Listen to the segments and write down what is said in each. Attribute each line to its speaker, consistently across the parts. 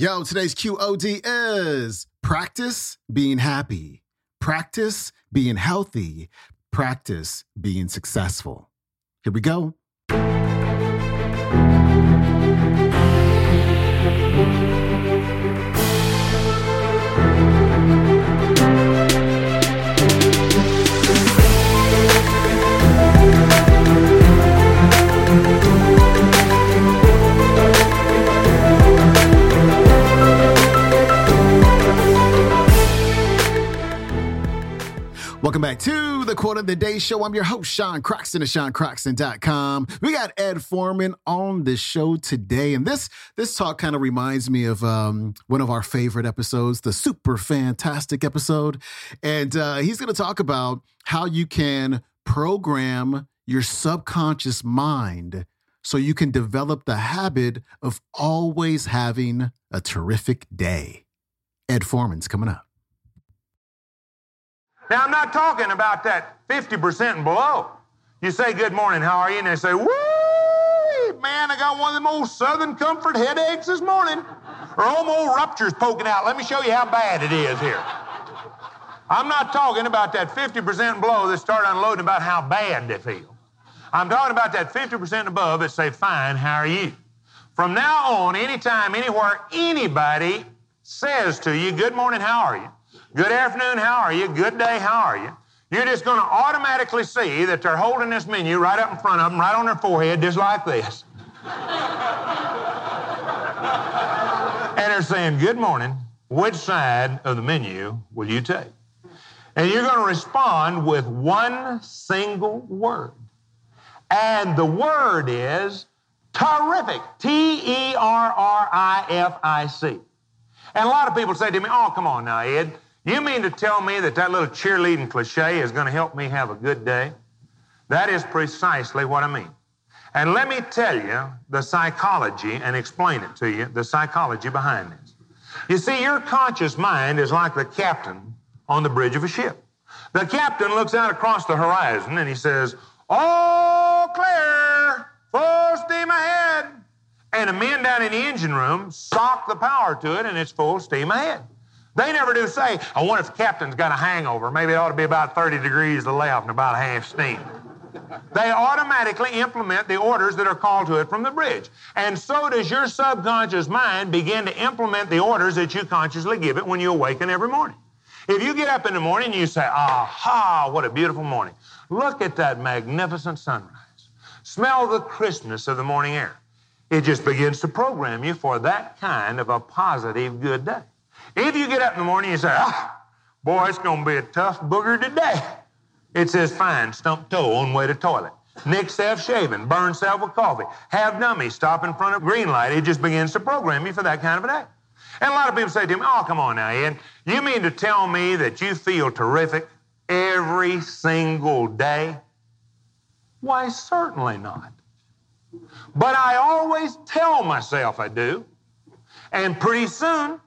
Speaker 1: Yo, today's QOD is practice being happy, practice being healthy, practice being successful. Here we go. To the Quote of the Day Show. I'm your host, Sean Croxton of SeanCroxton.com. We got Ed Foreman on the show today. And this this talk kind of reminds me of um, one of our favorite episodes, the super fantastic episode. And uh, he's going to talk about how you can program your subconscious mind so you can develop the habit of always having a terrific day. Ed Foreman's coming up.
Speaker 2: Now, I'm not talking about that 50% and below. You say, Good morning, how are you? And they say, Woo, man, I got one of them old Southern Comfort headaches this morning. Or old ruptures poking out. Let me show you how bad it is here. I'm not talking about that 50% and below that start unloading about how bad they feel. I'm talking about that 50% above that say, Fine, how are you? From now on, anytime, anywhere, anybody says to you, Good morning, how are you? Good afternoon, how are you? Good day, how are you? You're just going to automatically see that they're holding this menu right up in front of them, right on their forehead, just like this. and they're saying, Good morning. Which side of the menu will you take? And you're going to respond with one single word. And the word is terrific. T E R R I F I C. And a lot of people say to me, Oh, come on now, Ed. You mean to tell me that that little cheerleading cliche is going to help me have a good day? That is precisely what I mean. And let me tell you the psychology and explain it to you, the psychology behind this. You see, your conscious mind is like the captain on the bridge of a ship. The captain looks out across the horizon and he says, All clear, full steam ahead. And the men down in the engine room sock the power to it and it's full steam ahead. They never do say, oh, I wonder if the captain's got a hangover. Maybe it ought to be about 30 degrees to left and about half steam. They automatically implement the orders that are called to it from the bridge. And so does your subconscious mind begin to implement the orders that you consciously give it when you awaken every morning. If you get up in the morning and you say, aha, what a beautiful morning. Look at that magnificent sunrise. Smell the crispness of the morning air. It just begins to program you for that kind of a positive good day. If you get up in the morning and say, ah, boy, it's going to be a tough booger today. It says, fine, stump toe on way to toilet. Nick self shaving, burn self with coffee, have dummy, stop in front of green light. It just begins to program you for that kind of a day. And a lot of people say to me, oh, come on now, Ed. You mean to tell me that you feel terrific every single day? Why, certainly not. But I always tell myself I do. And pretty soon,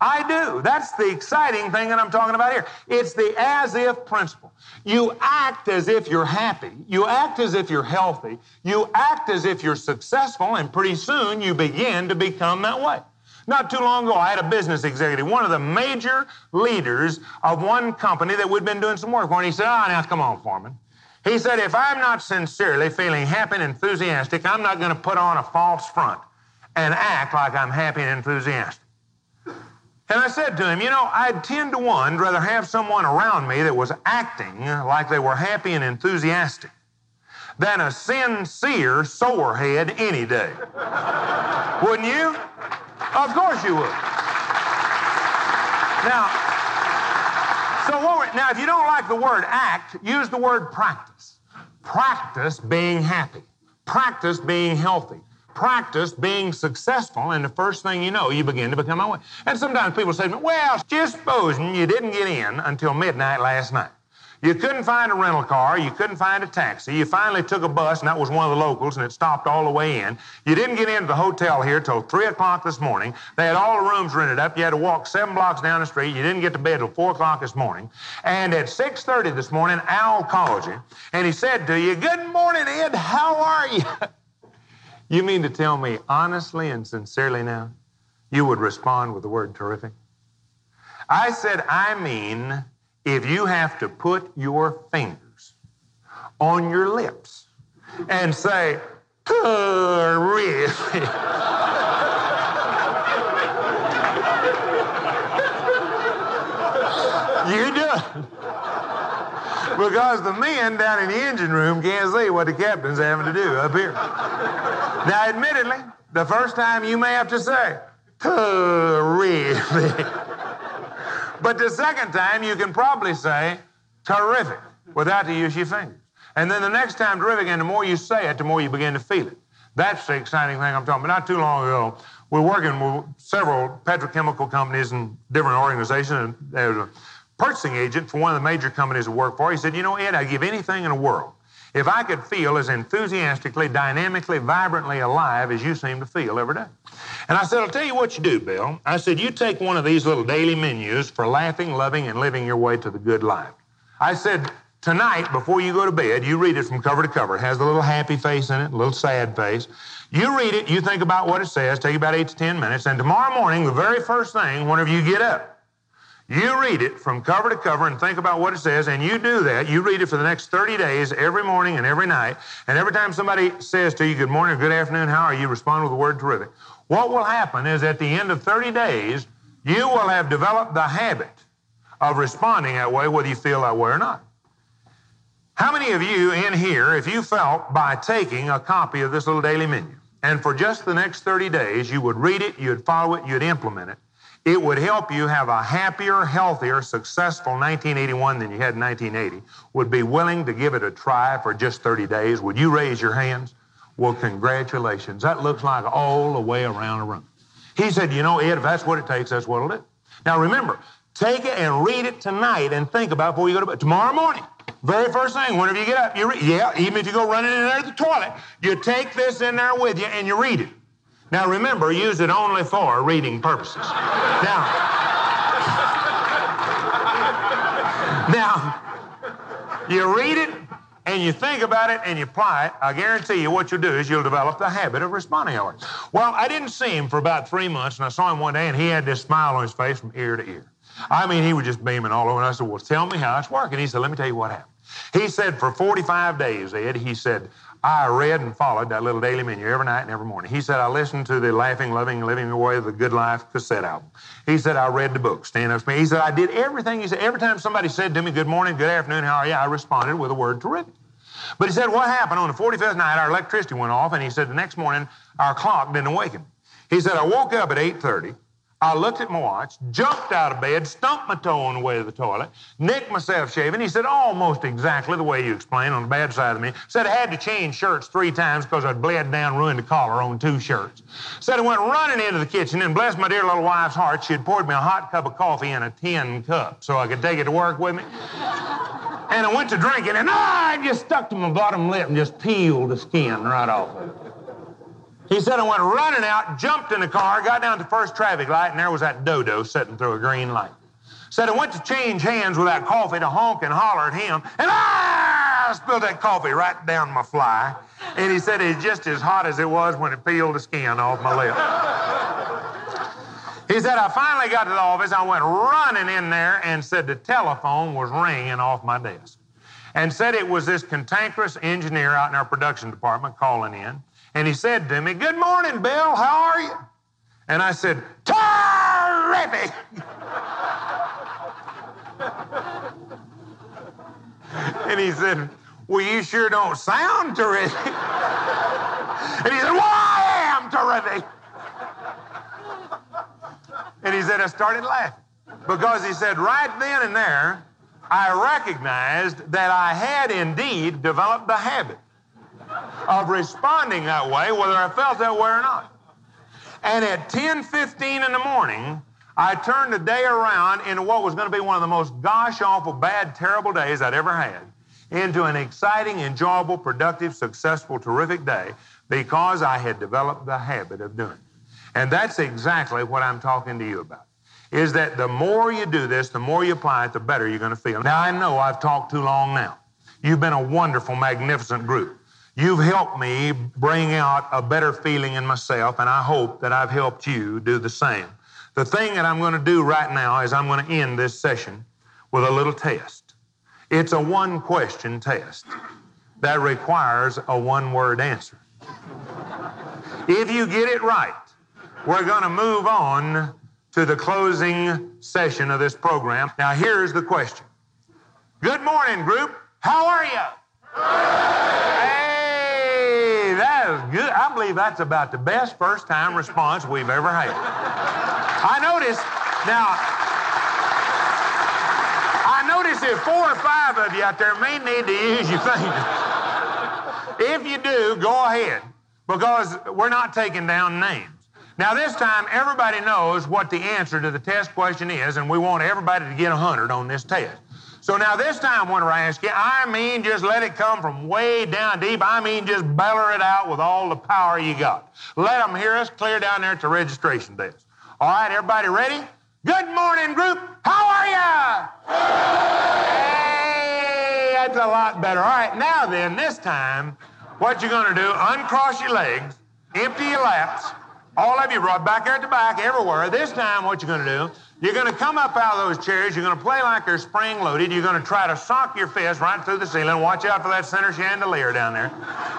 Speaker 2: I do. That's the exciting thing that I'm talking about here. It's the as if principle. You act as if you're happy. You act as if you're healthy. You act as if you're successful, and pretty soon you begin to become that way. Not too long ago, I had a business executive, one of the major leaders of one company that we'd been doing some work for, and he said, Ah, oh, now come on, Foreman. He said, if I'm not sincerely feeling happy and enthusiastic, I'm not going to put on a false front and act like I'm happy and enthusiastic. And I said to him, You know, I'd 10 to 1 rather have someone around me that was acting like they were happy and enthusiastic than a sincere sorehead any day. Wouldn't you? Of course you would. Now, so what now, if you don't like the word act, use the word practice. Practice being happy. Practice being healthy practice being successful, and the first thing you know, you begin to become aware. And sometimes people say to me, well, just supposing you didn't get in until midnight last night. You couldn't find a rental car. You couldn't find a taxi. You finally took a bus, and that was one of the locals, and it stopped all the way in. You didn't get into the hotel here till 3 o'clock this morning. They had all the rooms rented up. You had to walk seven blocks down the street. You didn't get to bed till 4 o'clock this morning. And at 6.30 this morning, Al called you, and he said to you, Good morning, Ed. How are you? You mean to tell me honestly and sincerely now you would respond with the word terrific? I said, I mean, if you have to put your fingers on your lips and say, terrific. you do it. Because the men down in the engine room can't see what the captain's having to do up here. Now, admittedly, the first time you may have to say, terrific. But the second time, you can probably say, terrific, without the use your fingers. And then the next time, terrific, and the more you say it, the more you begin to feel it. That's the exciting thing I'm talking about. Not too long ago, we're working with several petrochemical companies and different organizations, and there was a purchasing agent for one of the major companies I work for. He said, You know, Ed, I'd give anything in the world if I could feel as enthusiastically, dynamically, vibrantly alive as you seem to feel every day. And I said, I'll tell you what you do, Bill. I said, you take one of these little daily menus for laughing, loving, and living your way to the good life. I said, tonight, before you go to bed, you read it from cover to cover. It has a little happy face in it, a little sad face. You read it, you think about what it says, take about eight to ten minutes, and tomorrow morning, the very first thing, whenever you get up, you read it from cover to cover and think about what it says, and you do that. You read it for the next 30 days, every morning and every night. And every time somebody says to you, Good morning or good afternoon, how are you? Respond with the word terrific. What will happen is at the end of 30 days, you will have developed the habit of responding that way, whether you feel that way or not. How many of you in here, if you felt by taking a copy of this little daily menu, and for just the next 30 days, you would read it, you'd follow it, you'd implement it, it would help you have a happier, healthier, successful 1981 than you had in 1980. Would be willing to give it a try for just 30 days? Would you raise your hands? Well, congratulations. That looks like all the way around the room. He said, You know, Ed, if that's what it takes, that's what it'll do. Now remember, take it and read it tonight and think about before you go to bed. Tomorrow morning, very first thing, whenever you get up, you read. Yeah, even if you go running in there to the toilet, you take this in there with you and you read it. Now remember, use it only for reading purposes. Now, now, you read it and you think about it and you apply it, I guarantee you what you'll do is you'll develop the habit of responding to it. Well, I didn't see him for about three months, and I saw him one day, and he had this smile on his face from ear to ear. I mean, he was just beaming all over. And I said, Well, tell me how it's working. He said, Let me tell you what happened. He said, For 45 days, Ed, he said, I read and followed that little daily menu every night and every morning. He said, I listened to the Laughing, Loving, Living Away of the Good Life cassette album. He said, I read the book, Stand Up Me. He said, I did everything. He said, every time somebody said to me, Good morning, good afternoon, how are you? I responded with a word to terrific. But he said, What happened on the 45th night? Our electricity went off, and he said, The next morning, our clock didn't awaken. He said, I woke up at 8.30. I looked at my watch, jumped out of bed, stumped my toe on the way to the toilet, nicked myself shaving. He said, almost exactly the way you explained on the bad side of me. Said I had to change shirts three times because I'd bled down, ruined the collar on two shirts. Said I went running into the kitchen and bless my dear little wife's heart, she had poured me a hot cup of coffee in a tin cup so I could take it to work with me. and I went to drinking and ah, I just stuck to my bottom lip and just peeled the skin right off of it. He said, I went running out, jumped in the car, got down to the first traffic light, and there was that dodo sitting through a green light. Said, I went to change hands with that coffee to honk and holler at him, and I spilled that coffee right down my fly. And he said, it's just as hot as it was when it peeled the skin off my lip. He said, I finally got to the office. I went running in there and said the telephone was ringing off my desk. And said it was this cantankerous engineer out in our production department calling in. And he said to me, Good morning, Bill. How are you? And I said, Terrific. and he said, Well, you sure don't sound terrific. and he said, Well, I am terrific. And he said, I started laughing because he said, right then and there, I recognized that I had indeed developed the habit of responding that way, whether I felt that way or not. And at 10:15 in the morning, I turned the day around into what was going to be one of the most gosh awful, bad, terrible days I'd ever had into an exciting, enjoyable, productive, successful, terrific day because I had developed the habit of doing it. And that's exactly what I'm talking to you about. Is that the more you do this, the more you apply it, the better you're going to feel. Now, I know I've talked too long now. You've been a wonderful, magnificent group. You've helped me bring out a better feeling in myself, and I hope that I've helped you do the same. The thing that I'm going to do right now is I'm going to end this session with a little test. It's a one question test that requires a one word answer. If you get it right, we're going to move on to the closing session of this program. Now, here's the question Good morning, group. How are you? Hey, that good. I believe that's about the best first time response we've ever had. I noticed, now, I notice if four or five of you out there may need to use your fingers. If you do, go ahead, because we're not taking down names. Now, this time, everybody knows what the answer to the test question is, and we want everybody to get 100 on this test. So now, this time, when I ask you, I mean just let it come from way down deep. I mean just beller it out with all the power you got. Let them hear us clear down there at the registration desk. All right, everybody ready? Good morning, group. How are you? Hey, that's a lot better. All right, now then, this time, what you're going to do, uncross your legs, empty your laps, all of you right back there at the back, everywhere. This time, what you're going to do, you're going to come up out of those chairs. You're going to play like they're spring loaded. You're going to try to sock your fist right through the ceiling. Watch out for that center chandelier down there.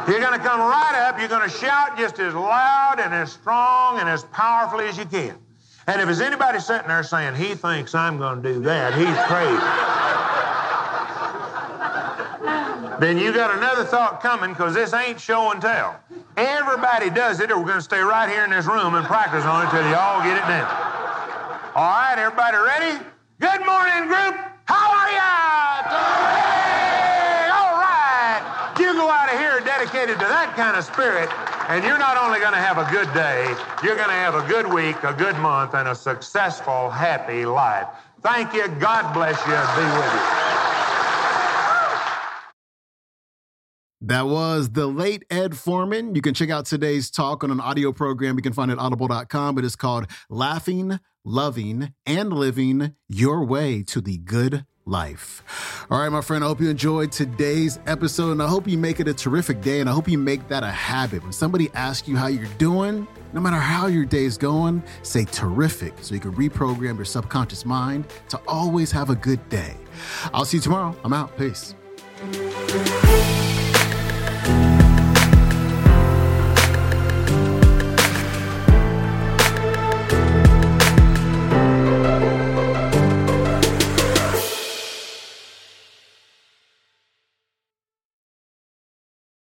Speaker 2: You're going to come right up. You're going to shout just as loud and as strong and as powerfully as you can. And if there's anybody sitting there saying, he thinks I'm going to do that, he's crazy. Then you got another thought coming because this ain't show and tell. Everybody does it, or we're going to stay right here in this room and practice on it until you all get it down. All right, everybody ready? Good morning, group. How are ya? Hey, all right. You go out of here dedicated to that kind of spirit, and you're not only going to have a good day, you're going to have a good week, a good month, and a successful, happy life. Thank you. God bless you. Be with you.
Speaker 1: That was the late Ed Foreman. You can check out today's talk on an audio program. You can find it at audible.com. It is called Laughing, Loving, and Living Your Way to the Good Life. All right, my friend, I hope you enjoyed today's episode and I hope you make it a terrific day and I hope you make that a habit. When somebody asks you how you're doing, no matter how your day is going, say terrific so you can reprogram your subconscious mind to always have a good day. I'll see you tomorrow. I'm out. Peace.